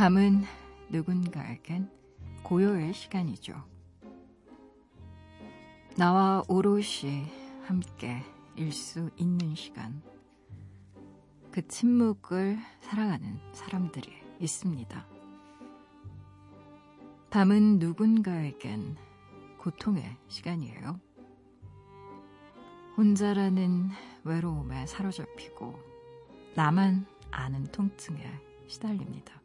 밤은 누군가에겐 고요의 시간이죠. 나와 오롯이 함께 일 수 있는 시간. 그 침묵을 사랑하는 사람들이 있습니다. 밤은 누군가에겐 고통의 시간이에요. 혼자라는 외로움에 사로잡히고 나만 아는 통증에 시달립니다.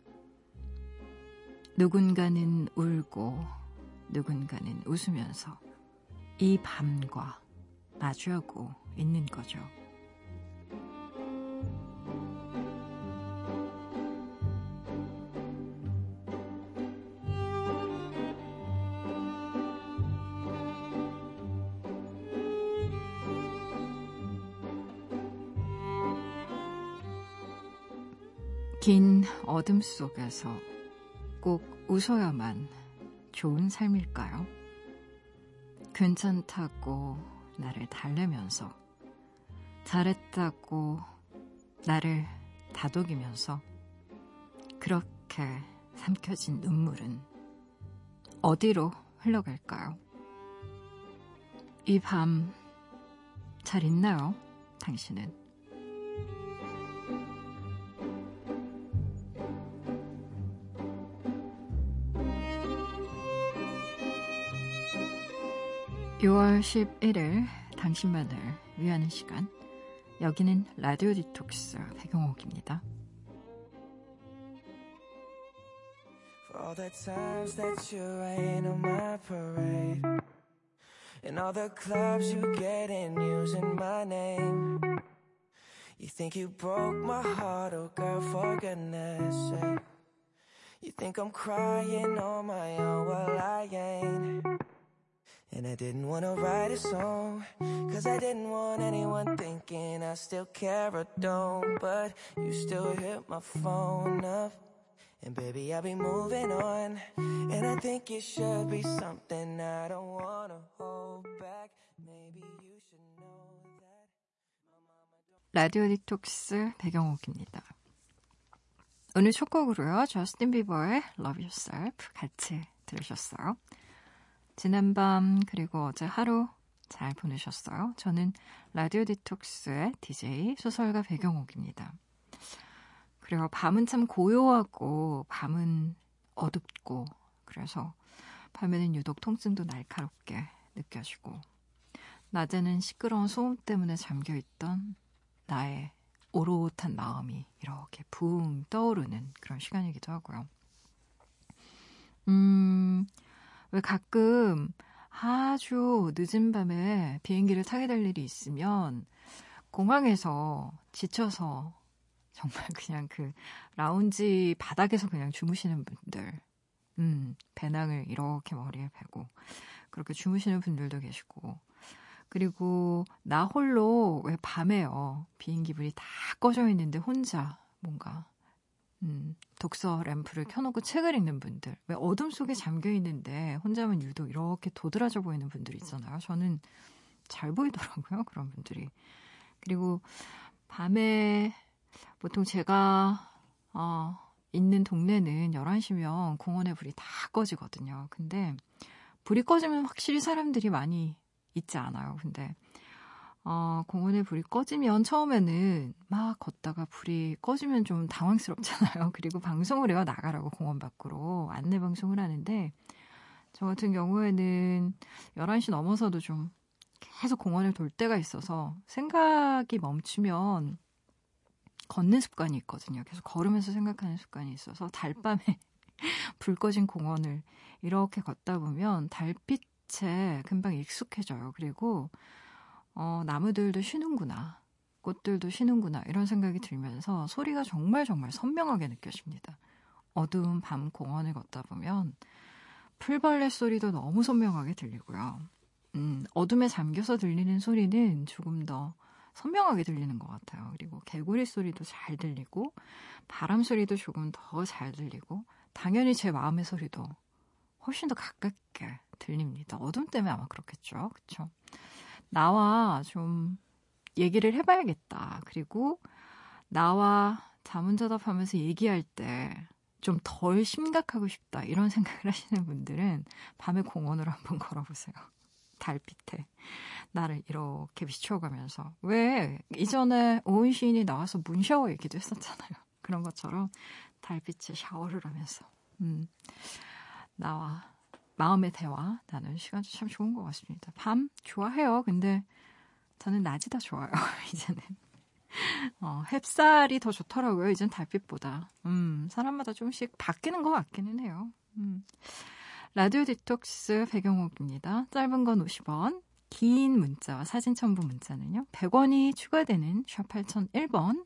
누군가는 울고 누군가는 웃으면서 이 밤과 마주하고 있는 거죠. 긴 어둠 속에서 꼭 웃어야만 좋은 삶일까요? 괜찮다고 나를 달래면서 잘했다고 나를 다독이면서 그렇게 삼켜진 눈물은 어디로 흘러갈까요? 이 밤 잘 있나요? 당신은? 6월 11일 당신만을 위하는 시간 여기는 라디오 디톡스 배경옥입니다. All the times that you rain on my parade And all the clubs you get in using my name You think you broke my heart, oh girl, for goodness sake You think I'm crying on my own, well I ain't And I didn't want to write a song Cause I didn't want anyone thinking I still care or don't But you still hit my phone up And baby I'll be moving on And I think it should be something I don't want to hold back Maybe you should know that 라디오 디톡스 배경옥입니다 오늘 첫 곡으로요 저스틴 비버의 Love Yourself 같이 들으셨어요 지난밤 그리고 어제 하루 잘 보내셨어요? 저는 라디오 디톡스의 DJ 소설가 배경옥입니다. 그리고 밤은 참 고요하고 밤은 어둡고 그래서 밤에는 유독 통증도 날카롭게 느껴지고 낮에는 시끄러운 소음 때문에 잠겨있던 나의 오롯한 마음이 이렇게 붕 떠오르는 그런 시간이기도 하고요. 음, 왜 가끔 아주 늦은 밤에 비행기를 타게 될 일이 있으면 공항에서 지쳐서 정말 그냥 그 라운지 바닥에서 그냥 주무시는 분들, 음, 배낭을 이렇게 머리에 베고 그렇게 주무시는 분들도 계시고. 그리고 나 홀로 왜 밤에요? 비행기 불이 다 꺼져 있는데 혼자 뭔가 음, 독서 램프를 켜놓고 책을 읽는 분들. 왜 어둠 속에 잠겨 있는데 혼자만 유독 이렇게 도드라져 보이는 분들이 있잖아요. 저는 잘 보이더라고요. 그런 분들이. 그리고 밤에 보통 제가, 어, 있는 동네는 11시면 공원에 불이 다 꺼지거든요. 근데 불이 꺼지면 확실히 사람들이 많이 있지 않아요. 근데 어, 공원에 불이 꺼지면 처음에는 막 걷다가 불이 꺼지면 좀 당황스럽잖아요. 그리고 방송을 해요. 나가라고 공원 밖으로 안내 방송을 하는데 저 같은 경우에는 11시 넘어서도 좀 계속 공원을 돌 때가 있어서 생각이 멈추면 걷는 습관이 있거든요. 계속 걸으면서 생각하는 습관이 있어서 달밤에 불 꺼진 공원을 이렇게 걷다 보면 달빛에 금방 익숙해져요. 그리고 어, 나무들도 쉬는구나. 꽃들도 쉬는구나. 이런 생각이 들면서 소리가 정말 정말 선명하게 느껴집니다. 어두운 밤 공원을 걷다 보면 풀벌레 소리도 너무 선명하게 들리고요. 음, 어둠에 잠겨서 들리는 소리는 조금 더 선명하게 들리는 것 같아요. 그리고 개구리 소리도 잘 들리고 바람 소리도 조금 더 잘 들리고 당연히 제 마음의 소리도 훨씬 더 가깝게 들립니다. 어둠 때문에 아마 그렇겠죠. 그렇죠? 나와 좀 얘기를 해봐야겠다. 그리고 나와 자문자답하면서 얘기할 때 좀 덜 심각하고 싶다. 이런 생각을 하시는 분들은 밤에 공원으로 한번 걸어보세요. 달빛에. 나를 이렇게 비춰가면서. 왜? 이전에 오은 시인이 나와서 문샤워 얘기도 했었잖아요. 그런 것처럼 달빛에 샤워를 하면서. 음, 나와 마음의 대화 나는 시간도 참 좋은 것 같습니다. 밤 좋아해요. 근데 저는 낮이 더 좋아요. 이제는 어, 햇살이 더 좋더라고요. 이젠 달빛보다. 음, 사람마다 조금씩 바뀌는 것 같기는 해요. 음. 라디오 디톡스 배경옥입니다. 짧은 건 50원, 긴 문자와 사진 첨부 문자는요. 100원이 추가되는 샵 8001번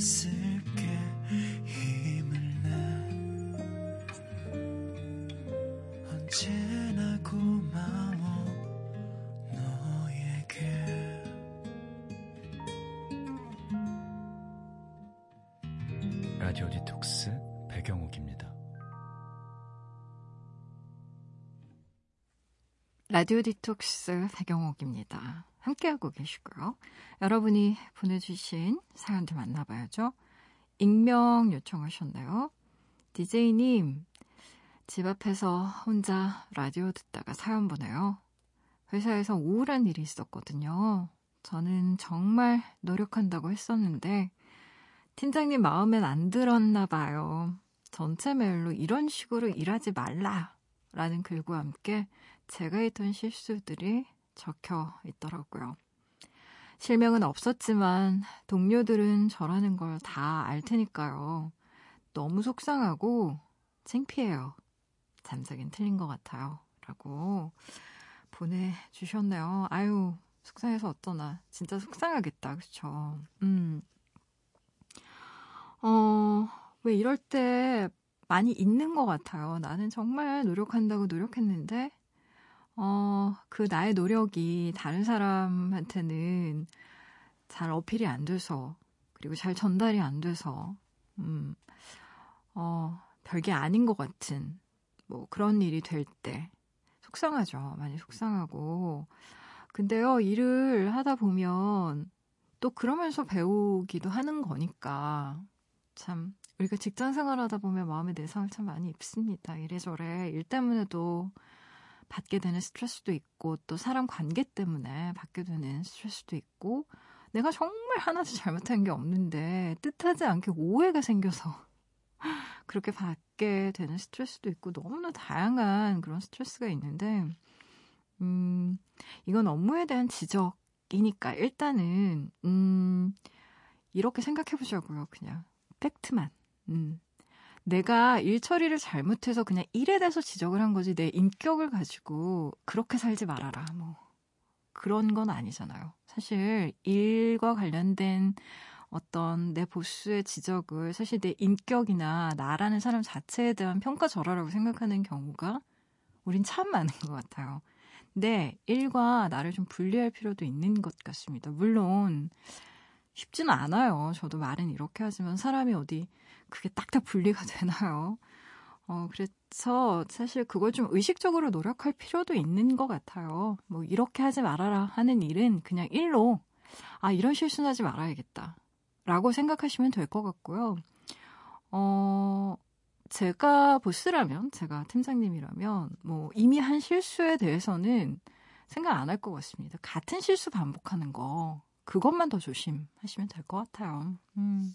있을게 힘을 내 언제나 고마워 너에게 라디오 디톡스 배경옥입니다. 라디오 디톡스 배경옥입니다. 함께하고 계시고요. 여러분이 보내주신 사연들 만나봐야죠. 익명 요청하셨나요? DJ님, 집 앞에서 혼자 라디오 듣다가 사연 보내요. 회사에서 우울한 일이 있었거든요. 저는 정말 노력한다고 했었는데, 팀장님 마음엔 안 들었나 봐요. 전체 메일로 이런 식으로 일하지 말라. 라는 글과 함께 제가 했던 실수들이 적혀 있더라고요. 실명은 없었지만 동료들은 저라는 걸 다 알 테니까요. 너무 속상하고 창피해요. 잠자긴 틀린 것 같아요. 라고 보내주셨네요. 아유, 속상해서 어쩌나. 진짜 속상하겠다. 그쵸? 음. 어, 왜 이럴 때 많이 있는 것 같아요. 나는 정말 노력한다고 노력했는데, 어, 그 나의 노력이 다른 사람한테는 잘 어필이 안 돼서, 그리고 잘 전달이 안 돼서, 음, 어, 별게 아닌 것 같은, 뭐, 그런 일이 될 때, 속상하죠. 많이 속상하고. 근데요, 일을 하다 보면, 또 그러면서 배우기도 하는 거니까, 참, 우리가 직장 생활하다 보면 마음의 내상을 참 많이 입습니다. 이래저래 일 때문에도 받게 되는 스트레스도 있고 또 사람 관계 때문에 받게 되는 스트레스도 있고 내가 정말 하나도 잘못한 게 없는데 뜻하지 않게 오해가 생겨서 그렇게 받게 되는 스트레스도 있고 너무나 다양한 그런 스트레스가 있는데 음 이건 업무에 대한 지적이니까 일단은 음 이렇게 생각해 보자고요. 그냥 팩트만. 음. 내가 일 처리를 잘못해서 그냥 일에 대해서 지적을 한 거지 내 인격을 가지고 그렇게 살지 말아라. 뭐 그런 건 아니잖아요. 사실 일과 관련된 어떤 내 보스의 지적을 사실 내 인격이나 나라는 사람 자체에 대한 평가절하라고 생각하는 경우가 우린 참 많은 것 같아요. 근데 일과 나를 좀 분리할 필요도 있는 것 같습니다. 물론 쉽지는 않아요. 저도 말은 이렇게 하지만 사람이 어디 그게 딱딱 분리가 되나요? 어, 그래서 사실 그걸 좀 의식적으로 노력할 필요도 있는 것 같아요. 뭐, 이렇게 하지 말아라 하는 일은 그냥 일로, 아, 이런 실수는 하지 말아야겠다. 라고 생각하시면 될 것 같고요. 어, 제가 보스라면, 제가 팀장님이라면, 뭐, 이미 한 실수에 대해서는 생각 안 할 것 같습니다. 같은 실수 반복하는 거, 그것만 더 조심하시면 될 것 같아요. 음,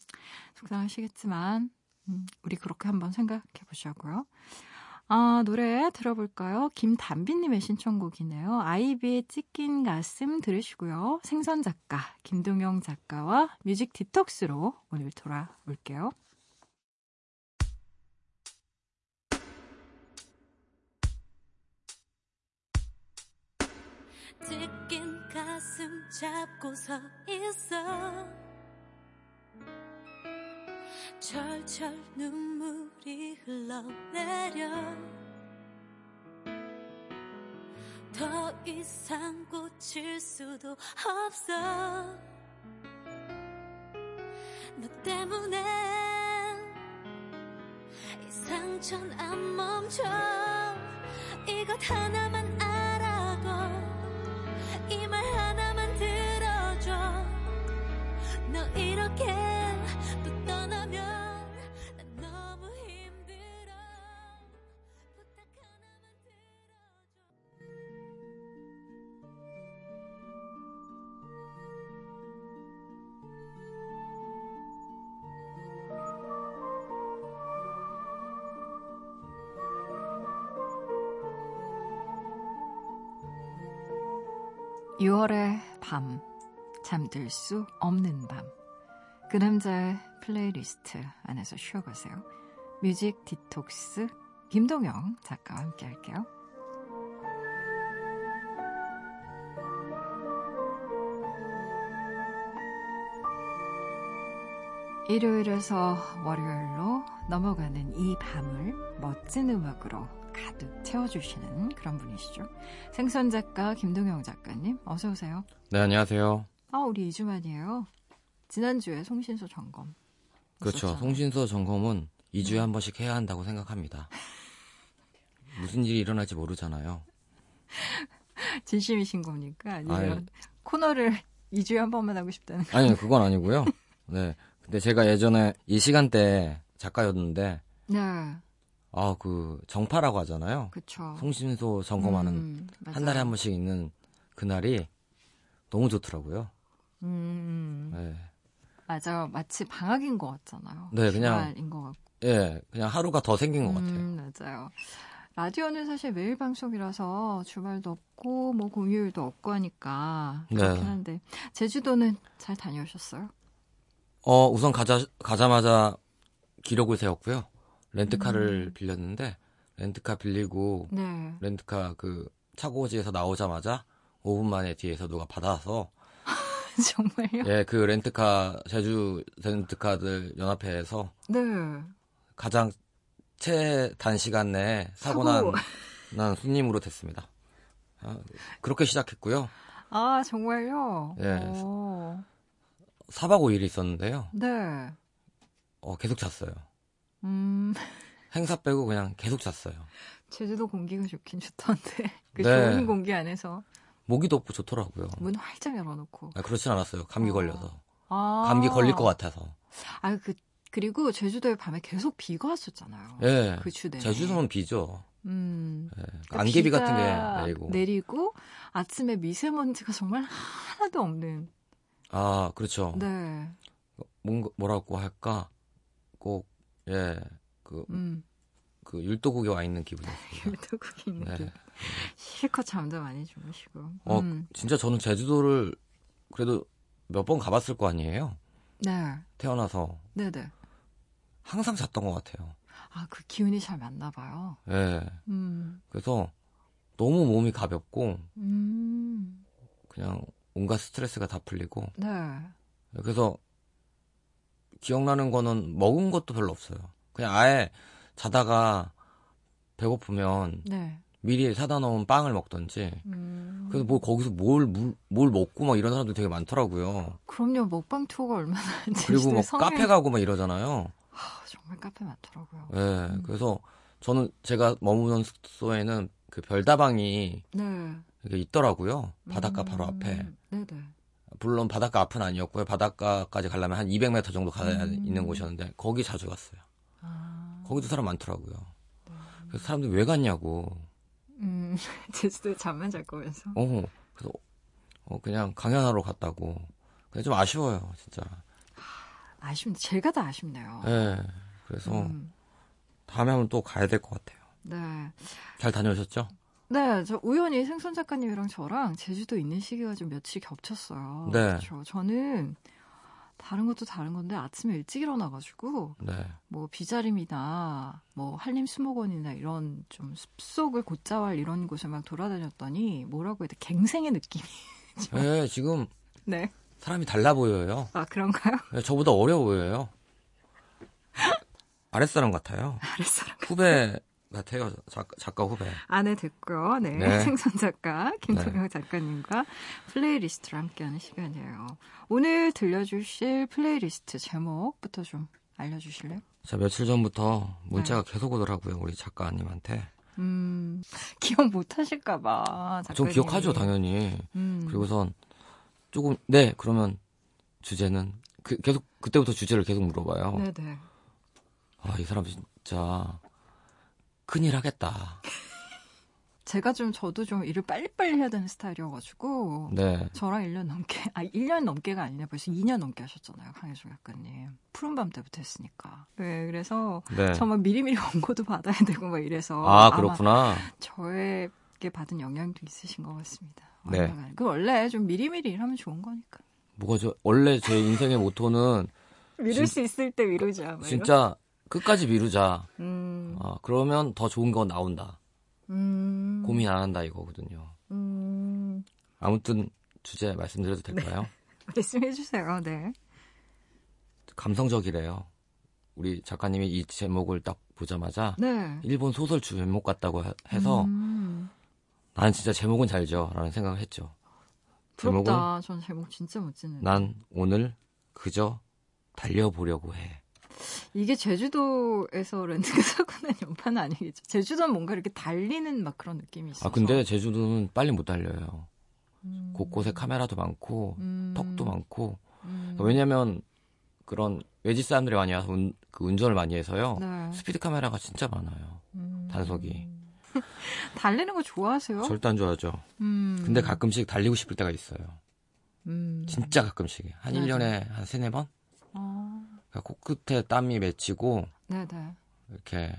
속상하시겠지만, 음, 우리 그렇게 한번 생각해 보자고요. 아, 노래 들어볼까요? 김담비님의 신청곡이네요. 아이비의 찢긴 가슴 들으시고요. 생선 작가, 김동영 작가와 뮤직 디톡스로 오늘 돌아올게요. 가슴 잡고 서 있어. 철철 눈물이 흘러내려. 더 이상 고칠 수도 없어. 너 때문에 이 상처는 안 멈춰. 이것 하나만 이렇게 또 떠나면 난 너무 힘들어 부탁 하나만 들어줘 유 6월의 밤, 잠들 수 없는 밤. 그 남자의 플레이리스트 안에서 쉬어가세요. 뮤직 디톡스 김동영 작가와 함께 할게요. 일요일에서 월요일로 넘어가는 이 밤을 멋진 음악으로 가득 채워주시는 그런 분이시죠. 생선 작가 김동영 작가님, 어서 오세요. 네, 안녕하세요. 아, 우리 2주 만이에요. 지난주에 송신소 점검. 그렇죠. 있었잖아요. 송신소 점검은 2주에 네. 한 번씩 해야 한다고 생각합니다. 무슨 일이 일어날지 모르잖아요. 진심이신 겁니까? 아니면 아유. 코너를 2주에 한 번만 하고 싶다는 거? 아니, 그건 아니고요. 네. 근데 제가 예전에 이 시간대 작가였는데, 네, 아, 그, 정파라고 하잖아요. 그쵸. 송신소 점검하는 음, 한 달에 한 번씩 있는 그날이 너무 좋더라고요. 음, 네. 맞아요. 마치 방학인 것 같잖아요. 네, 그냥- 주말인 것 같고. 예, 그냥 하루가 더 생긴 것 같아요. 음, 맞아요. 라디오는 사실 매일 방송이라서 주말도 없고 뭐 공휴일도 없고 하니까 네. 그렇긴 한데 제주도는 잘 다녀오셨어요? 어, 우선 가자, 가자마자 기록을 세웠고요. 렌트카를 음. 빌렸는데, 렌트카 빌리고, 네. 렌트카 그 차고지에서 나오자마자 5분 만에 뒤에서 누가 받아서 정말요? 예 그 렌트카 제주 렌트카들 연합회에서 네. 가장 최단 시간 내에 사고. 난, 난 손님으로 됐습니다. 아, 그렇게 시작했고요. 아 정말요? 예. 오. 4박 5일이 있었는데요. 네. 어, 계속 잤어요. 음 행사 빼고 그냥 계속 잤어요. 제주도 공기가 좋긴 좋던데 그 네. 좋은 공기 안에서 모기도 없고 좋더라고요. 문 활짝 열어놓고. 아, 그렇진 않았어요. 감기 어. 걸려서. 아. 감기 걸릴 것 같아서. 아 그 그리고 제주도에 밤에 계속 비가 왔었잖아요. 예. 그 주대. 제주도는 비죠. 음. 예. 그러니까 안개비 비가 같은 게 내리고. 내리고 아침에 미세먼지가 정말 하나도 없는. 아, 그렇죠. 네. 뭔가 뭐라고 할까? 꼭 예. 그, 음. 그 율도국에 와 있는 기분이었어요. 율도국이 있는 네. 네. 실컷 잠도 많이 주무시고. 어, 음. 진짜 저는 제주도를 그래도 몇 번 가봤을 거 아니에요. 네. 태어나서 네네. 항상 잤던 것 같아요. 아, 그 기운이 잘 맞나 봐요. 예. 음. 그래서 너무 몸이 가볍고 음. 그냥 온갖 스트레스가 다 풀리고 네. 그래서 기억나는 거는 먹은 것도 별로 없어요. 그냥 아예 자다가 배고프면 네. 미리 사다 놓은 빵을 먹던지 음. 그래서 뭐 거기서 뭘, 물- 뭘 먹고 막 이런 사람들 되게 많더라고요. 그럼요. 먹방 투어가 얼마나 그리고 뭐 제주도에 카페 가고 막 이러잖아요. 아, 정말 카페 많더라고요. 예. 음. 그래서 저는 제가 머무는 숙소에는 그 별다방이 네. 이게 있더라고요. 바닷가 음. 바로 앞에. 네네. 물론 바닷가 앞은 아니었고요. 바닷가까지 가려면 한 200m 정도 가야 음. 있는 곳이었는데 거기 자주 갔어요. 아. 거기도 사람 많더라고요. 그래서 사람들이 왜 갔냐고. 음. 제주도에 잠만 잘 거면서. 어. 그래서 어, 그냥 강연하러 갔다고. 근데 좀 아쉬워요, 진짜. 아쉽네. 제가 다 아쉽네요. 예. 그래서 음. 다음에 한번 또 가야 될 것 같아요. 네. 잘 다녀오셨죠? 네, 저 우연히 생선 작가님이랑 저랑 제주도 있는 시기가 좀 며칠 겹쳤어요. 네. 그렇죠. 저는 다른 것도 다른 건데 아침에 일찍 일어나가지고 네. 뭐 비자림이나 뭐 한림 수목원이나 이런 좀 숲속을 곧자왈 이런 곳을 막 돌아다녔더니 뭐라고 해야 돼 갱생의 느낌이. 예, 지금 네. 사람이 달라 보여요. 아 그런가요? 예, 저보다 어려 보여요. 아랫사람 같아요. 아랫사람. 후배 같아요. 작가, 작가 후배. 안에 듣고요. 네. 네. 생선 작가 김동영 작가님과 playlist로 함께하는 시간이에요. 오늘 들려주실 플레이리스트 제목부터 좀 알려주실래요? 자, 며칠 전부터 문자가 네. 계속 오더라고요. 우리 작가님한테. 음, 기억 못 하실까봐. 좀 기억하죠, 당연히. 음. 그리고선 조금, 네, 그러면 주제는, 그, 계속, 그때부터 주제를 계속 물어봐요. 네네. 아, 이 사람 진짜 큰일 하겠다. 제가 좀, 저도 좀 일을 빨리빨리 해야 되는 스타일이어가지고. 네. 저랑 1년 넘게, 아, 1년 넘게가 아니라 벌써 2년 넘게 하셨잖아요, 강혜종 작가님. 푸른밤 때부터 했으니까. 네, 그래서 네. 정말 미리미리 원고도 받아야 되고 막 이래서. 아, 그렇구나. 저에게 받은 영향도 있으신 것 같습니다. 네. 그 원래 좀 미리미리 일하면 좋은 거니까. 뭐가 저, 원래 제 인생의 모토는 미룰 진- 수 있을 때 미루자. 막 이런. 진짜 끝까지 미루자. 음, 아, 그러면 더 좋은 거 나온다. 음, 고민 안 한다 이거거든요. 음, 아무튼 주제 말씀드려도 될까요? 말씀해 주세요. 네. 감성적이래요. 우리 작가님이 이 제목을 딱 보자마자 네. 일본 소설 제목 같다고 해- 해서 음, 난 진짜 제목은 잘죠 라는 생각을 했죠. 제목은 부럽다. 전 제목 진짜 못 짓는. 난 오늘 그저 달려보려고 해. 이게 제주도에서 렌트가 사고 난 연판은 아니겠죠. 제주도는 뭔가 이렇게 달리는 막 그런 느낌이 있어서. 아 근데 제주도는 빨리 못 달려요. 음, 곳곳에 카메라도 많고 음, 턱도 많고 음, 왜냐면 그런 외지 사람들이 많이 와서 운, 그 운전을 많이 해서요. 네. 스피드 카메라가 진짜 많아요. 음. 단속이. 달리는 거 좋아하세요? 절대 안 좋아하죠. 음. 근데 가끔씩 달리고 싶을 때가 있어요. 음. 진짜 가끔씩. 한 맞아. 1년에 한 세네 번? 어, 그러니까 코끝에 땀이 맺히고 네네. 이렇게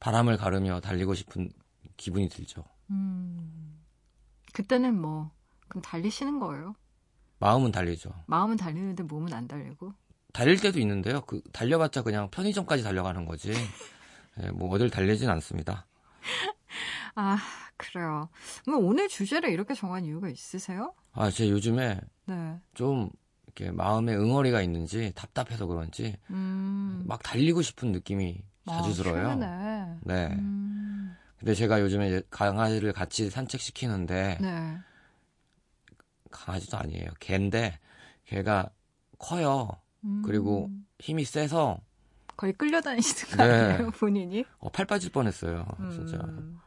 바람을 가르며 달리고 싶은 기분이 들죠. 음. 그때는 뭐 그럼 달리시는 거예요? 마음은 달리죠. 마음은 달리는데 몸은 안 달리고? 달릴 때도 있는데요. 그 달려봤자 그냥 편의점까지 달려가는 거지. 예, 뭐 어딜 달리진 않습니다. 아 그래요. 뭐 오늘 주제를 이렇게 정한 이유가 있으세요? 아, 제 요즘에 네. 좀 이렇게 마음에 응어리가 있는지 답답해서 그런지 음. 막 달리고 싶은 느낌이 자주 아, 들어요. 최근에. 네. 음. 근데 제가 요즘에 강아지를 같이 산책시키는데 네. 강아지도 아니에요. 개인데 걔가 커요. 음. 그리고 힘이 세서 거의 끌려다니시는 거 네. 아니에요, 본인이? 어, 팔 빠질 뻔했어요. 진짜. 음.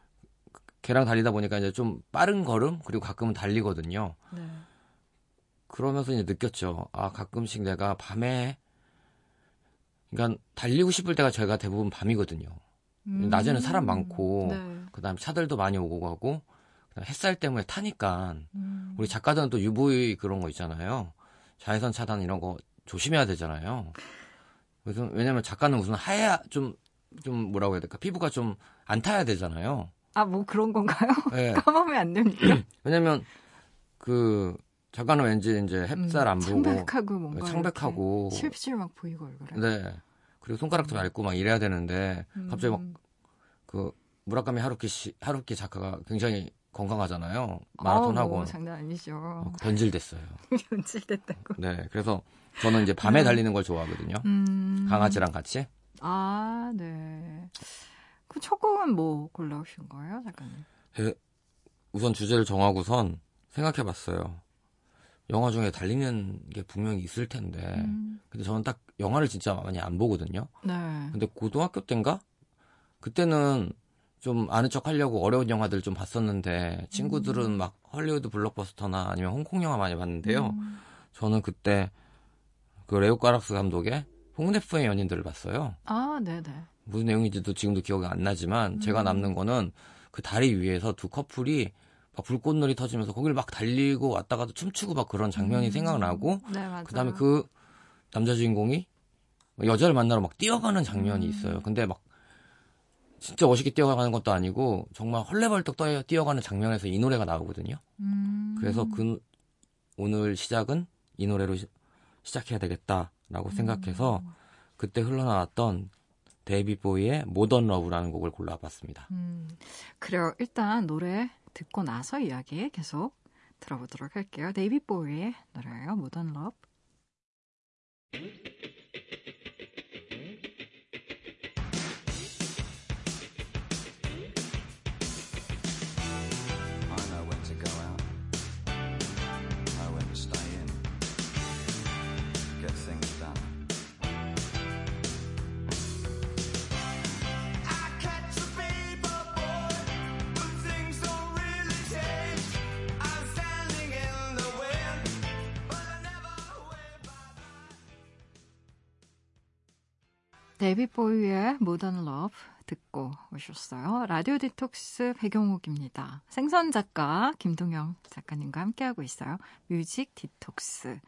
걔랑 달리다 보니까 이제 좀 빠른 걸음 그리고 가끔은 달리거든요. 네. 그러면서 이제 느꼈죠. 아 가끔씩 내가 밤에 그러니까 달리고 싶을 때가 저희가 대부분 밤이거든요. 음. 낮에는 사람 많고 네. 그 다음 차들도 많이 오고 가고 그다음 햇살 때문에 타니까 음. 우리 작가들은 또 UV 그런 거 있잖아요. 자외선 차단 이런 거 조심해야 되잖아요. 그래서 왜냐면 작가는 무슨 하얘야 좀 좀 뭐라고 해야 될까 피부가 좀 안 타야 되잖아요. 아, 뭐 그런 건가요? 예. 까먹으면 안 됩니까? 왜냐면 그 작가는 왠지 이제 햇살 안 보고 음, 창백하고 뭔가 창백하고 실실 막 보이고 얼굴에. 네 그리고 손가락도 얇고 막 이래야 되는데 갑자기 막 음. 그 무라카미 하루키 씨 하루키 작가가 굉장히 건강하잖아요 마라톤 하고 뭐 장난 아니죠. 어, 변질됐어요. 변질됐다고. 네 그래서 저는 이제 밤에 네. 달리는 걸 좋아하거든요. 음. 강아지랑 같이 아, 네. 그 첫 곡은 뭐 골라오신 거예요, 작가님? 예, 우선 주제를 정하고선 생각해봤어요. 영화 중에 달리는 게 분명히 있을 텐데 음. 근데 저는 딱 영화를 진짜 많이 안 보거든요. 네. 근데 고등학교 때인가? 그때는 좀 아는 척 하려고 어려운 영화들 좀 봤었는데 친구들은 막 헐리우드 블록버스터나 아니면 홍콩 영화 많이 봤는데요. 음. 저는 그때 그 레오 까락스 감독의 홍대프의 연인들을 봤어요. 아, 네네. 무슨 내용인지도 지금도 기억이 안 나지만 제가 음. 남는 거는 그 다리 위에서 두 커플이 막 불꽃놀이 터지면서 거기를 막 달리고 왔다 갔다 춤추고 막 그런 장면이 음. 생각나고 네. 그다음에 그 남자 주인공이 여자를 만나러 막 뛰어가는 장면이 음. 있어요. 근데 막 진짜 멋있게 뛰어가는 것도 아니고 정말 헐레벌떡 떠- 뛰어가는 장면에서 이 노래가 나오거든요. 음. 그래서 그 오늘 시작은 이 노래로 시, 작해야 되겠다라고 생각해서 음. 그때 흘러나왔던 David Bowie의 Modern Love라는 곡을 골라봤습니다. 음, 그래요. 일단 노래 듣고 나서 이야기 계속 들어보도록 할게요. David Bowie의 노래예요. Modern Love. David Bowie의 Modern Love 듣고 오셨어요. 라디오 디톡스 백영옥입니다. 생선 작가 김동영 작가님과 함께하고 있어요. 뮤직 디톡스.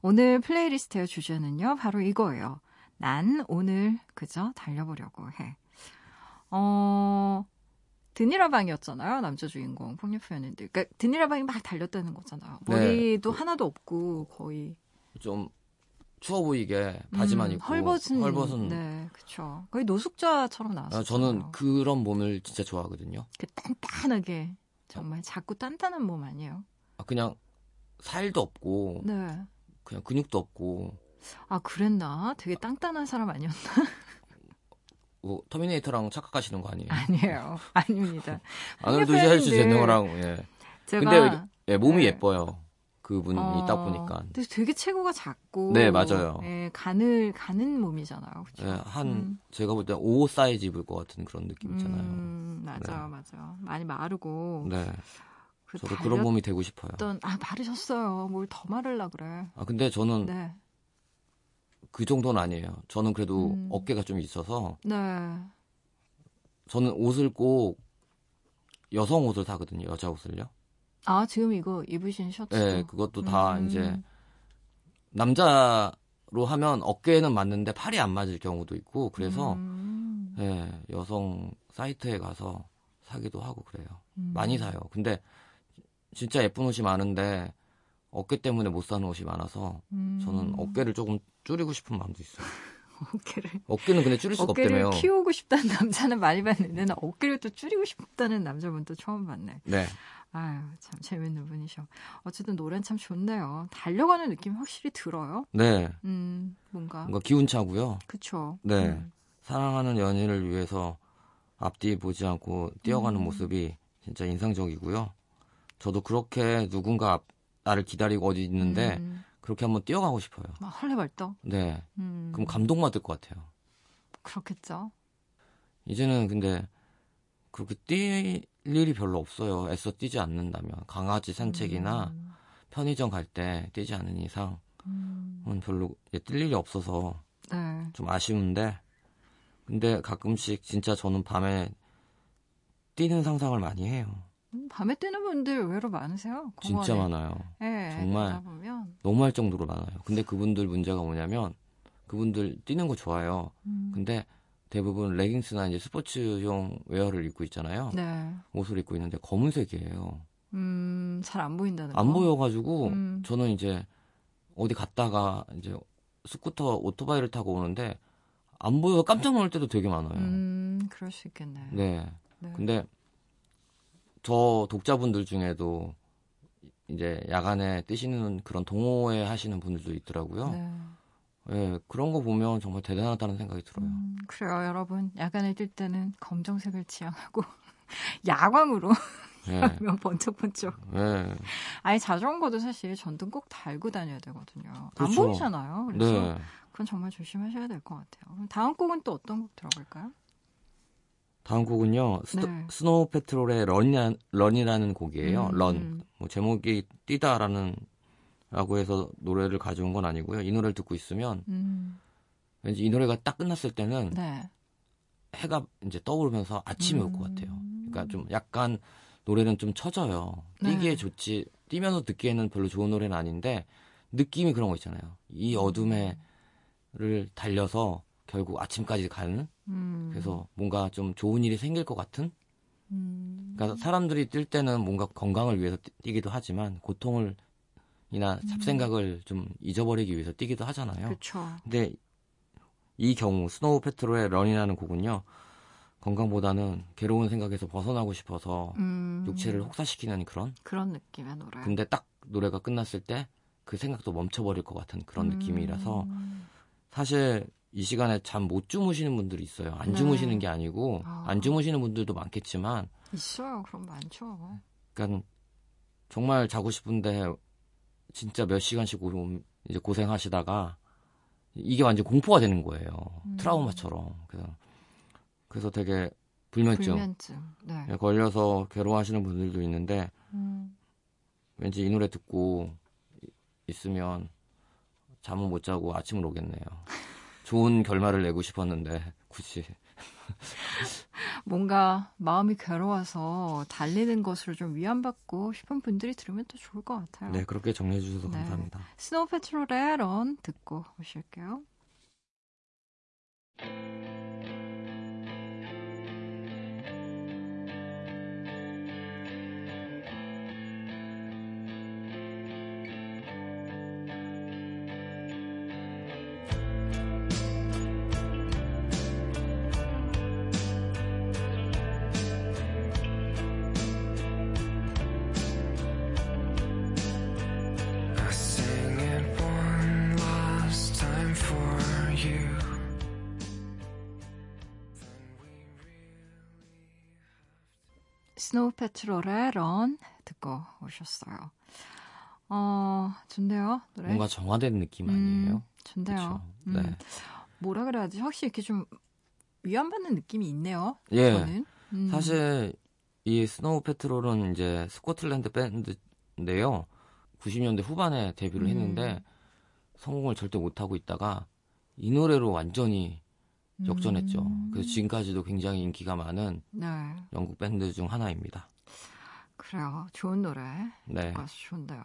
오늘 플레이리스트의 주제는요. 바로 이거예요. 난 오늘 그저 달려보려고 해. 어, 드니 라방이었잖아요. 남자 주인공 폭력표현인데. 그러니까 드니 라방이 막 달렸다는 거잖아요. 네. 머리도 하나도 없고 거의 좀 추워 보이게 바지만 음, 입고 헐벗은 헐벗은 네, 그렇죠. 거의 노숙자처럼 나왔어요. 아, 저는 그런 몸을 진짜 좋아하거든요. 그 단단하게 정말 작고 단단한 몸 아니에요? 아, 그냥 살도 없고 네. 그냥 근육도 없고 아 그랬나? 되게 땅단한 사람 아니었나? 뭐 터미네이터랑 착각하시는 거 아니에요? 아니에요. 아닙니다. 아놀드 팬들- 슈왈츠제네거랑 예. 제가 근데 예, 몸이 네. 예뻐요. 그분이 어, 딱 보니까 근데 되게 체구가 작고 네, 맞아요. 예, 가늘 가는 몸이잖아요. 그렇죠? 예, 한 음. 제가 볼 때 5 사이즈 입을 것 같은 그런 느낌 있잖아요. 음, 맞아요, 맞아요. 많이 마르고 네, 그 저도 그런 몸이 되고 싶어요. 아 마르셨어요. 뭘 더 마르려 그래. 아 근데 저는 네, 그 정도는 아니에요. 저는 그래도 음. 어깨가 좀 있어서 네. 저는 옷을 꼭 여성 옷을 사거든요. 여자 옷을요. 아 지금 이거 입으신 셔츠. 네, 그것도 다 음. 이제 남자로 하면 어깨는 맞는데 팔이 안 맞을 경우도 있고 그래서 음. 예, 여성 사이트에 가서 사기도 하고 그래요. 음. 많이 사요. 근데 진짜 예쁜 옷이 많은데 어깨 때문에 못 사는 옷이 많아서 음. 저는 어깨를 조금 줄이고 싶은 마음도 있어요. 어깨를 어깨는 근데 줄일 수가 어깨를 없다며요. 키우고 싶다는 남자는 많이 봤는데 나 어깨를 또 줄이고 싶다는 남자분 또 처음 봤네. 네. 아유 참 재밌는 분이셔. 어쨌든 노래는 참 좋네요. 달려가는 느낌이 확실히 들어요. 네. 음 뭔가 뭔가 기운차고요. 그쵸. 네. 음. 사랑하는 연인을 위해서 앞뒤 보지 않고 뛰어가는 음. 모습이 진짜 인상적이고요. 저도 그렇게 누군가 앞- 나를 기다리고 어디 있는데 음. 그렇게 한번 뛰어가고 싶어요. 막 헐레벌떡. 네. 음. 그럼 감동받을 것 같아요. 그렇겠죠. 이제는 근데 그렇게 뛸 일이 별로 없어요. 애써 뛰지 않는다면. 강아지 산책이나 음. 편의점 갈 때 뛰지 않는 이상은 음. 별로 뛸 일이 없어서 네. 좀 아쉬운데 근데 가끔씩 진짜 저는 밤에 뛰는 상상을 많이 해요. 음, 밤에 뛰는 분들 의외로 많으세요. 공원에. 진짜 많아요. 네, 정말. 너무 할 정도로 많아요. 근데 그분들 문제가 뭐냐면 그분들 뛰는 거 좋아요. 음. 근데 대부분 레깅스나 이제 스포츠용 웨어를 입고 있잖아요. 네. 옷을 입고 있는데 검은색이에요. 음, 잘 안 보인다는 안 거. 보여가지고 음. 저는 이제 어디 갔다가 이제 스쿠터 오토바이를 타고 오는데 안 보여서 깜짝 놀랄 때도 되게 많아요. 음, 그럴 수 있겠네. 네. 네. 근데 저 독자분들 중에도 이제 야간에 뛰시는 그런 동호회 하시는 분들도 있더라고요. 네. 예, 그런 거 보면 정말 대단하다는 생각이 들어요. 음, 그래요, 여러분. 야간에 뛸 때는 검정색을 지향하고 야광으로 예, 하면 번쩍번쩍. 예, 아니 자전거도 사실 전등 꼭 달고 다녀야 되거든요. 안 그렇죠. 보이잖아요. 그래서 네. 그건 정말 조심하셔야 될 것 같아요. 그럼 다음 곡은 또 어떤 곡 들어볼까요? 다음 곡은요, 스, 네. Snow Patrol의 Run이라, Run이라는 곡이에요. 음, Run. 음. 뭐 제목이 뛰다라는 라고 해서 노래를 가져온 건 아니고요. 이 노래를 듣고 있으면 음, 왠지 이 노래가 딱 끝났을 때는 네. 해가 이제 떠오르면서 아침이 올것 같아요. 음. 그러니까 좀 약간 노래는 좀 처져요. 뛰기에 네. 좋지, 뛰면서 듣기에는 별로 좋은 노래는 아닌데 느낌이 그런 거 있잖아요. 이 어둠에를 달려서 결국 아침까지 가는 음, 그래서 뭔가 좀 좋은 일이 생길 것 같은 음, 그러니까 사람들이 뛸 때는 뭔가 건강을 위해서 뛰- 뛰기도 하지만 고통을 이나 잡생각을 좀 잊어버리기 위해서 뛰기도 하잖아요. 그렇죠. 근데 이 경우 Snow Patrol의 Run이라는 곡은요. 건강보다는 괴로운 생각에서 벗어나고 싶어서 음, 육체를 혹사시키는 그런 그런 느낌의 노래. 근데 딱 노래가 끝났을 때 그 생각도 멈춰버릴 것 같은 그런 느낌이라서 음, 사실 이 시간에 잠 못 주무시는 분들이 있어요. 안 네. 주무시는 게 아니고 아. 안 주무시는 분들도 많겠지만 있어요. 그럼 많죠. 그러니까 정말 자고 싶은데 진짜 몇 시간씩 고, 이제 고생하시다가 이게 완전 공포가 되는 거예요. 음. 트라우마처럼. 그래서 그래서 되게 불면증 불면증. 네. 에 걸려서 괴로워하시는 분들도 있는데 음, 왠지 이 노래 듣고 이- 있으면 잠은 못 자고 아침을 오겠네요. 좋은 결말을 내고 싶었는데 굳이 뭔가 마음이 괴로워서 달리는 것으로 좀 위안받고 싶은 분들이 들으면 또 좋을 것 같아요. 네 그렇게 정리해 주셔서 네. 감사합니다. 스노우 페트롤의 런 듣고 오실게요. Snow Patrol의 Run 듣고 오셨어요. 어, 좋네요. 노래. 뭔가 정화된 느낌 음, 아니에요? 좋네요. 그쵸? 음, 네. 뭐라 그래야지? 확실히 이렇게 좀 위안받는 느낌이 있네요. 예. 음, 사실 이 Snow Patrol은 이제 스코틀랜드 밴드인데요. 90년대 후반에 데뷔를 음. 했는데 성공을 절대 못하고 있다가 이 노래로 완전히 역전했죠. 음, 그래서 지금까지도 굉장히 인기가 많은 네, 영국 밴드 중 하나입니다. 그래요. 좋은 노래. 네. 가수 좋은데요.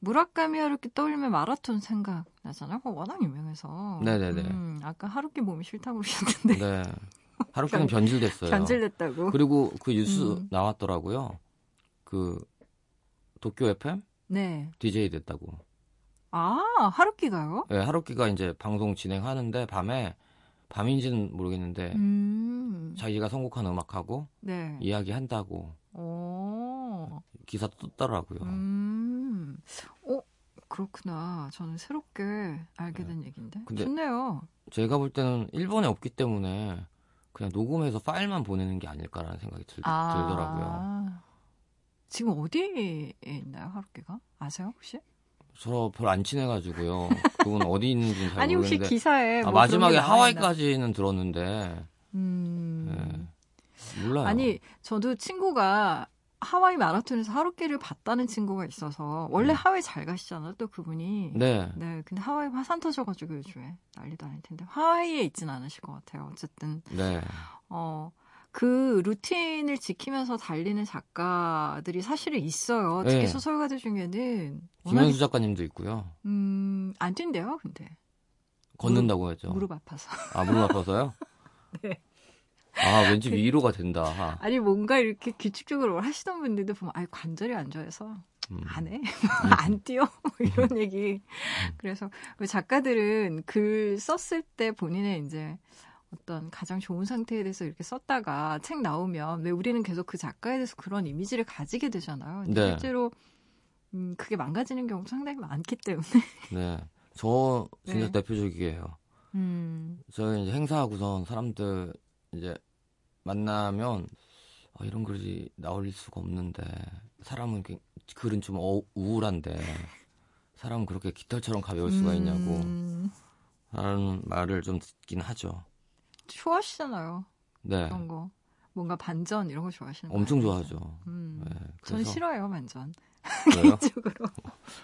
무라카미 하루키 떠올리면 마라톤 생각나잖아요. 그거 워낙 유명해서. 네네네. 음, 아까 하루키 몸이 싫다고 그러셨는데 네. 하루키는 변질됐어요. 변질됐다고. 그리고 그 뉴스 음. 나왔더라고요. 그 도쿄 FM 네. DJ 됐다고. 아 하루키가요? 네, 하루키가 이제 방송 진행하는데 밤에 밤인지는 모르겠는데 음. 자기가 선곡한 음악하고 네. 이야기한다고 오. 기사 떴더라고요. 음. 어 그렇구나. 저는 새롭게 알게 된 얘기인데. 네. 근데- 좋네요. 제가 볼 때는 일본에 없기 때문에 그냥 녹음해서 파일만 보내는 게 아닐까라는 생각이 들, 들더라고요. 지금 어디에 있나요, 하루키가? 아세요, 혹시? 저별안 친해가지고요. 그분 어디 있는지는 잘 아니, 혹시 모르겠는데 기사에. 아, 뭐 마지막에 나와 있나? 하와이까지는 들었는데 음. 네. 몰라요. 아니, 저도 친구가 하와이 마라톤에서 하루키를 봤다는 친구가 있어서, 원래 음. 하와이 잘 가시잖아요, 또 그분이. 네. 네, 근데 하와이 화산 터져가지고 요즘에 난리도 아닐 텐데, 하와이에 있진 않으실 것 같아요. 어쨌든, 네. 어, 그 루틴을 지키면서 달리는 작가들이 사실은 있어요. 특히 네. 소설가들 중에는. 김현수 작가님도 있고요. 음, 안 뛴대요, 근데. 걷는다고 했죠. 무릎 아파서. 아, 무릎 아파서요? 네. 아, 왠지 위로가 된다. 아니, 뭔가 이렇게 규칙적으로 하시던 분들도 보면, 아이, 관절이 안 좋아서 음. 안 해? 안 뛰어? 뭐 이런 얘기. 그래서 그 작가들은 글 썼을 때 본인의 이제 어떤 가장 좋은 상태에 대해서 이렇게 썼다가 책 나오면 왜 우리는 계속 그 작가에 대해서 그런 이미지를 가지게 되잖아요. 네. 실제로 음, 그게 망가지는 경우도 상당히 많기 때문에. 네. 저 진짜 네. 대표적이에요. 음, 저희 이제 행사하고선 사람들 이제 만나면 아, 이런 글이 나올 수가 없는데 사람은 그- 글은 좀 어- 우울한데 사람은 그렇게 깃털처럼 가벼울 수가 있냐고 음, 하는 말을 좀 듣긴 하죠. 좋아하시잖아요. 네. 그런 거. 뭔가 반전 이런 거 좋아하시는 거 엄청? 좋아하죠. 음. 네. 저는 그래서 싫어요, 반전. 개인적으로.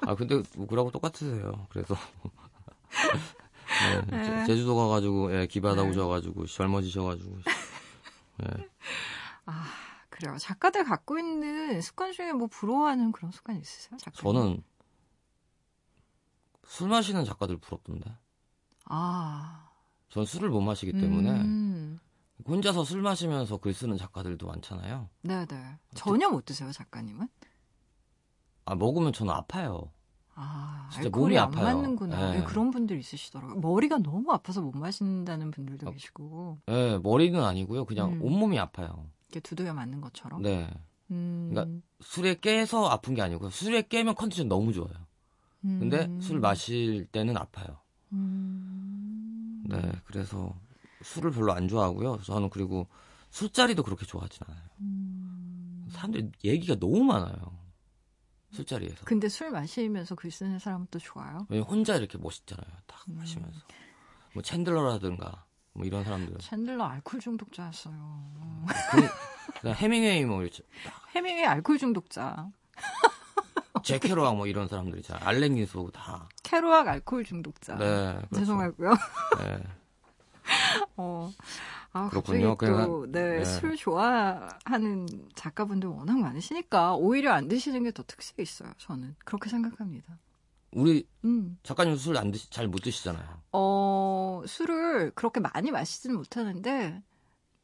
아 근데 뭐 그러고 똑같으세요. 그래서 네, 네. 제- 제주도 가가지고 예, 기바다 네. 오셔가지고 젊어지셔가지고 네. 아, 그래요. 작가들 갖고 있는 습관 중에 뭐 부러워하는 그런 습관 있으세요? 작가 저는 술 마시는 작가들 부럽던데. 아. 전 술을 못 마시기 때문에 음, 혼자서 술 마시면서 글 쓰는 작가들도 많잖아요. 네네. 전혀 못 드세요, 작가님은? 아 먹으면 저는 아파요. 아, 진짜 몸이 안 아파요. 맞는구나. 네. 예, 그런 분들 있으시더라고요. 머리가 너무 아파서 못 마신다는 분들도 어. 계시고, 예, 머리는 아니고요. 그냥 음. 온몸이 아파요. 이렇게 두드려 맞는 것처럼. 네. 음, 그러니까 술에 깨서 아픈 게 아니고요. 술에 깨면 컨디션 너무 좋아요. 근데 음, 술 마실 때는 아파요. 음, 네, 그래서 술을 별로 안 좋아하고요. 저는 그리고 술자리도 그렇게 좋아하진 않아요. 음. 사람들이 얘기가 너무 많아요. 술자리에서. 근데 술 마시면서 글 쓰는 사람은 또 좋아요? 혼자 이렇게 멋있잖아요. 딱 음. 마시면서. 뭐 챈들러라든가 뭐 이런 사람들. 챈들러 알코올 중독자였어요. 그, 그냥 해밍웨이 뭐 이렇게 해밍웨이 알코올 중독자. 제 캐로악 뭐 이런 사람들 있잖아요. 알랭 기소 다. 캐로악 알코올 중독자. 네. 그렇죠. 죄송하고요. 네. 어. 아, 그렇군요. 갑자기 또, 네, 네. 술 좋아하는 작가분들 워낙 많으시니까 오히려 안 드시는 게 더 특색 있어요. 저는 그렇게 생각합니다. 우리 음. 작가님 술 안 드시 잘 못 드시잖아요. 어, 술을 그렇게 많이 마시지는 못하는데,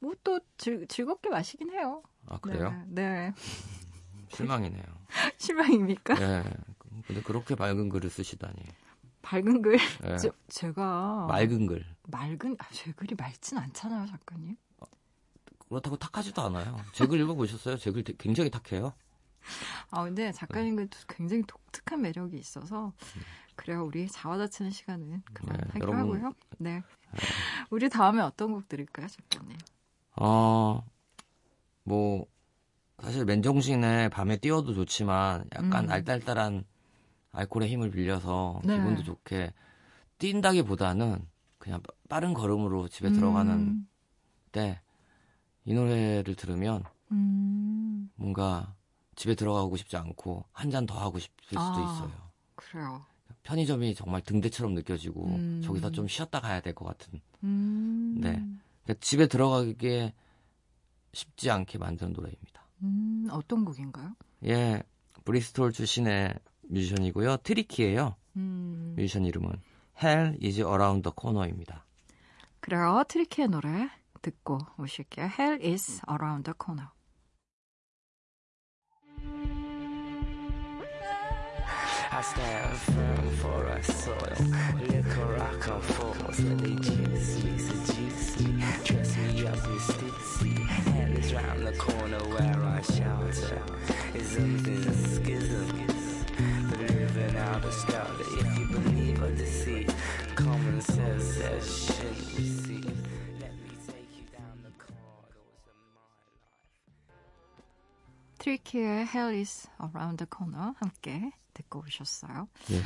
뭐 또 즐겁게 마시긴 해요. 아 그래요? 네. 네. 실망이네요. 실망입니까? 예. 근데 그렇게 맑은 글을 쓰시다니. 밝은 글. 예. 저, 제가. 맑은 글. 맑은, 아, 제 글이 맑진 않잖아요, 작가님. 그렇다고 탁하지도 않아요. 제 글 읽어보셨어요? 제 글 굉장히 탁해요. 아, 근데 작가님 글도 굉장히 독특한 매력이 있어서, 그래요. 우리 자화자찬 시간은 그만하기로 네, 여러분. 하고요. 네. 우리 다음에 어떤 곡 들을까요, 작가님? 어, 뭐, 사실 맨정신에 밤에 뛰어도 좋지만 약간 음. 알딸딸한 알코올의 힘을 빌려서 네. 기분도 좋게 뛴다기보다는 그냥 빠- 빠른 걸음으로 집에 들어가는 음, 때이 노래를 들으면 음, 뭔가 집에 들어가고 싶지 않고 한 잔 더 하고 싶을 수도 아. 있어요. 그래요. 편의점이 정말 등대처럼 느껴지고 음. 저기서 좀 쉬었다 가야 될 것 같은 음, 네. 그러니까 집에 들어가기에 쉽지 않게 만드는 노래입니다. 음, 어떤 곡인가요? 예, 브리스톨 출신의 뮤지션이고요. Tricky예요. 음, 뮤지션 이름은 Hell is Around the Corner입니다. 그래요. 트리키의 노래 듣고 오실게요. Hell is around the corner. I stand firm for our soil. Liquor rock on force when they juice me, seduce me. Dress me up in stitsy. Hell is round the corner where I shelter. Isms and schisms. The living out of style. If you believe or deceit, common sense says shouldn't receive. Let me take you down the corridors of my life. 트리키의 Hell is around the corner 함께 듣고 오셨어요. 예,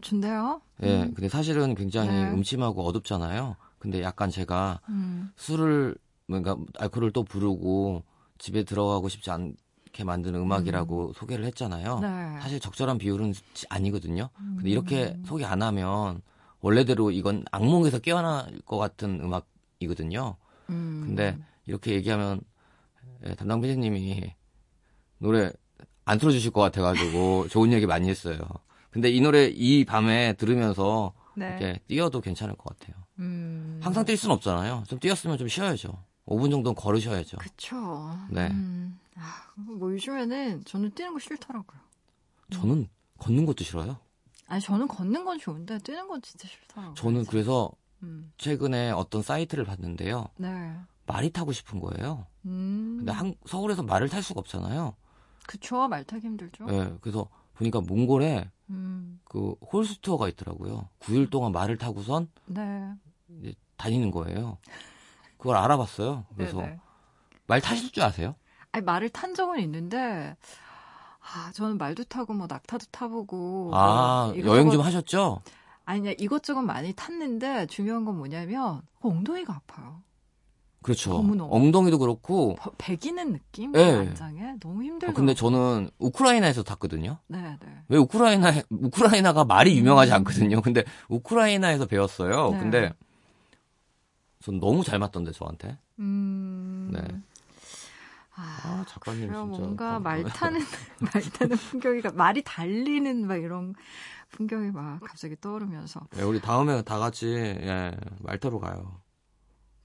좋네요. 예. 근데 사실은 굉장히 네. 음침하고 어둡잖아요. 근데 약간 제가 음, 술을 뭔가 알코올을 또 부르고 집에 들어가고 싶지 않게 만드는 음악이라고 소개를 했잖아요. 네. 사실 적절한 비율은 지- 아니거든요. 음. 근데 이렇게 소개 안 하면 원래대로 이건 악몽에서 깨어날 것 같은 음악이거든요. 음, 근데 이렇게 얘기하면 예, 담당 PD님이 노래 안 틀어주실 것 같아가지고 좋은 얘기 많이 했어요. 근데 이 노래 이 밤에 들으면서 네. 이렇게 뛰어도 괜찮을 것 같아요. 음, 항상 뛸 수는 없잖아요. 좀 뛰었으면 좀 쉬어야죠. 5분 정도는 걸으셔야죠. 그쵸. 네. 음, 아, 뭐 요즘에는 저는 뛰는 거 싫더라고요. 저는 걷는 것도 싫어요. 아니 저는 걷는 건 좋은데 뛰는 건 진짜 싫더라고요. 저는 그래서 음, 최근에 어떤 사이트를 봤는데요. 네. 말이 타고 싶은 거예요. 음, 근데 한- 서울에서 말을 탈 수가 없잖아요. 그쵸. 말 타기 힘들죠. 예, 그래서 보니까 몽골에 음, 그 홀스토어가 있더라고요. 9일 동안 말을 타고선 네. 이제 다니는 거예요. 그걸 알아봤어요. 그래서 네네. 말 타실 줄 아세요? 아니, 말을 탄 적은 있는데, 아, 저는 말도 타고, 뭐, 낙타도 타보고. 아, 뭐 여행 좀 하셨죠? 아니야, 이것저것 많이 탔는데, 중요한 건 뭐냐면, 엉덩이가 아파요. 그렇죠. 너무너무. 엉덩이도 그렇고. 버- 배기는 느낌? 네. 안장에? 너무 어, 힘들더라고요. 근데 저는 우크라이나에서 탔거든요. 네, 네. 왜 우크라이나 우크라이나가 말이 유명하지 않거든요. 근데 우크라이나에서 배웠어요. 네. 근데 전 너무 잘 맞던데 저한테. 음. 네. 아, 아, 작가님. 진짜. 뭔가 감- 말 타는, 말 타는 풍경이, 말이 달리는 막 이런 풍경이 막 갑자기 떠오르면서. 예, 우리 다음에 다 같이 예, 말 타러 가요.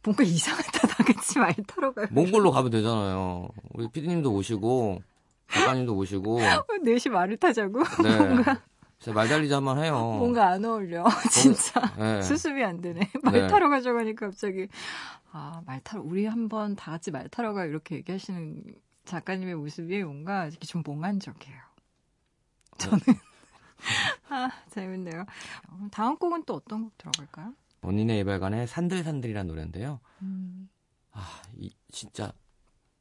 뭔가 이상하다, 다 같이 말 타러 가요. 몽골로 가면 되잖아요. 우리 피디님도 오시고 작가님도 오시고. 넷이 말을 타자고? 네. 진짜 말 달리기 한번 해요. 뭔가 안 어울려. 진짜. 예. 수습이 안 되네. 말 네. 타러 가자고 하니까 갑자기, 아, 말 타러, 우리 한번 다 같이 말 타러 가, 이렇게 얘기하시는 작가님의 모습이 뭔가 이렇게 좀 몽환적이에요. 저는. 아, 재밌네요. 어, 다음 곡은 또 어떤 곡 들어갈까요? 원인의 이발관의 산들산들이라는 노래인데요. 음, 아, 이, 진짜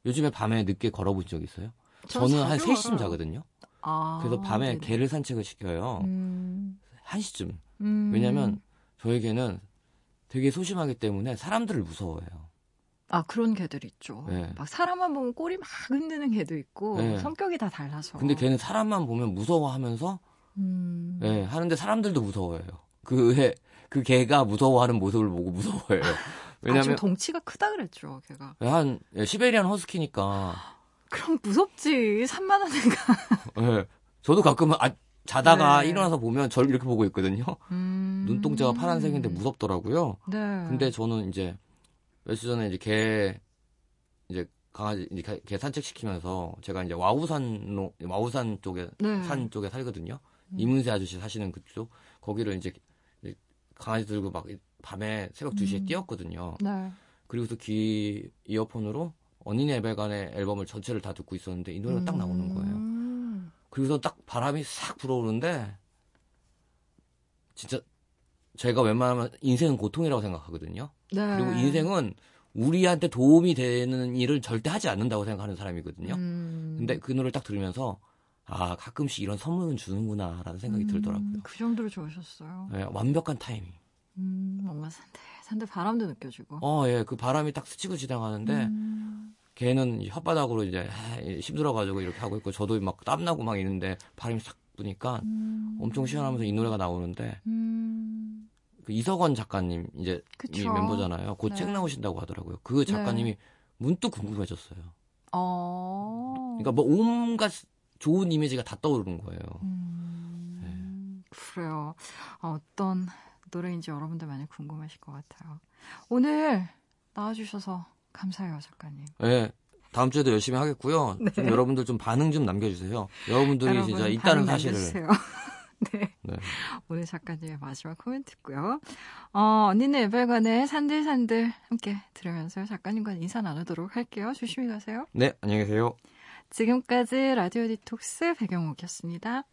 요즘에 밤에 늦게 걸어본 적 있어요? 저는 한 자주 3시쯤 걸어요. 자거든요. 아, 그래서 밤에 네네. 개를 산책을 시켜요. 음, 1시쯤. 음. 왜냐면 저희 개는 되게 소심하기 때문에 사람들을 무서워해요. 아, 그런 개들 있죠. 네. 막 사람만 보면 꼬리 막 흔드는 개도 있고, 네. 성격이 다 달라서. 근데 걔는 사람만 보면 무서워하면서 음. 예, 하는데 사람들도 무서워해요. 그, 애, 그 개가 무서워하는 모습을 보고 무서워해요. 아, 좀 왜냐면 덩치가 크다 그랬죠, 걔가. 한 예, 시베리안 허스키니까 그럼 무섭지. 산만하니까. 예, 저도 가끔 아, 자다가 네. 일어나서 보면 저를 이렇게 보고 있거든요. 음. 눈동자가 파란색인데 무섭더라고요. 네. 근데 저는 이제 며칠 전에 이제 개 이제 강아지 이제 개, 개 산책시키면서 제가 이제 와우산로 와우산 쪽에 네. 산 쪽에 살거든요. 음. 이문세 아저씨 사시는 그쪽 거기를 이제 강아지 들고 막 밤에 새벽 2시에 음. 뛰었거든요. 네. 그리고서 귀 이어폰으로 언니네 에베간의 앨범을 전체를 다 듣고 있었는데 이 노래가 딱 나오는 거예요. 음. 그리고서 딱 바람이 싹 불어오는데 진짜 제가 웬만하면 인생은 고통이라고 생각하거든요. 네. 그리고 인생은 우리한테 도움이 되는 일을 절대 하지 않는다고 생각하는 사람이거든요. 음. 근데 그 노래를 딱 들으면서 아 가끔씩 이런 선물은 주는구나라는 생각이 음, 들더라고요. 그 정도로 좋으셨어요. 예, 완벽한 타이밍. 음, 뭔가 산들 산들 바람도 느껴지고. 어, 예, 그 바람이 딱 스치고 지나가는데 음. 걔는 이 혓바닥으로 이제 에, 힘들어가지고 이렇게 하고 있고 저도 막 땀나고 막 있는데 바람이 싹 부니까 음. 엄청 시원하면서 이 노래가 나오는데 음. 그 이석원 작가님 이제 이. 멤버잖아요. 곧 네. 책 나오신다고 하더라고요. 그 작가님이 문득 궁금해졌어요. 어. 그러니까 뭐 온갖 좋은 이미지가 다 떠오르는 거예요. 음, 그래요. 어, 어떤 노래인지 여러분들 많이 궁금하실 것 같아요. 오늘 나와주셔서 감사해요, 작가님. 예. 다음 주에도 열심히 하겠고요. 좀 여러분들 좀 반응 좀 남겨주세요. 여러분들이 네. 여러분, 진짜 있다는 사실을. 네. 네. 오늘 작가님의 마지막 코멘트고요. 어, 언니네 에벨관의 산들산들 함께 들으면서 작가님과 인사 나누도록 할게요. 조심히 가세요. 네, 안녕히 계세요. 지금까지 라디오 디톡스 배경옥이었습니다.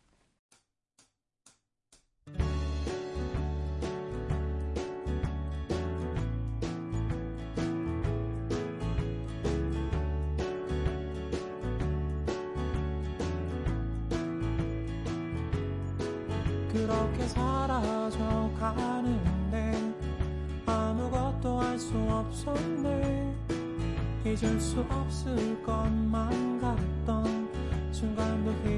그렇게 사라져 가는데 아무것도 할 수 없었네 잊을 수 없을 것만 같던 순간도 힘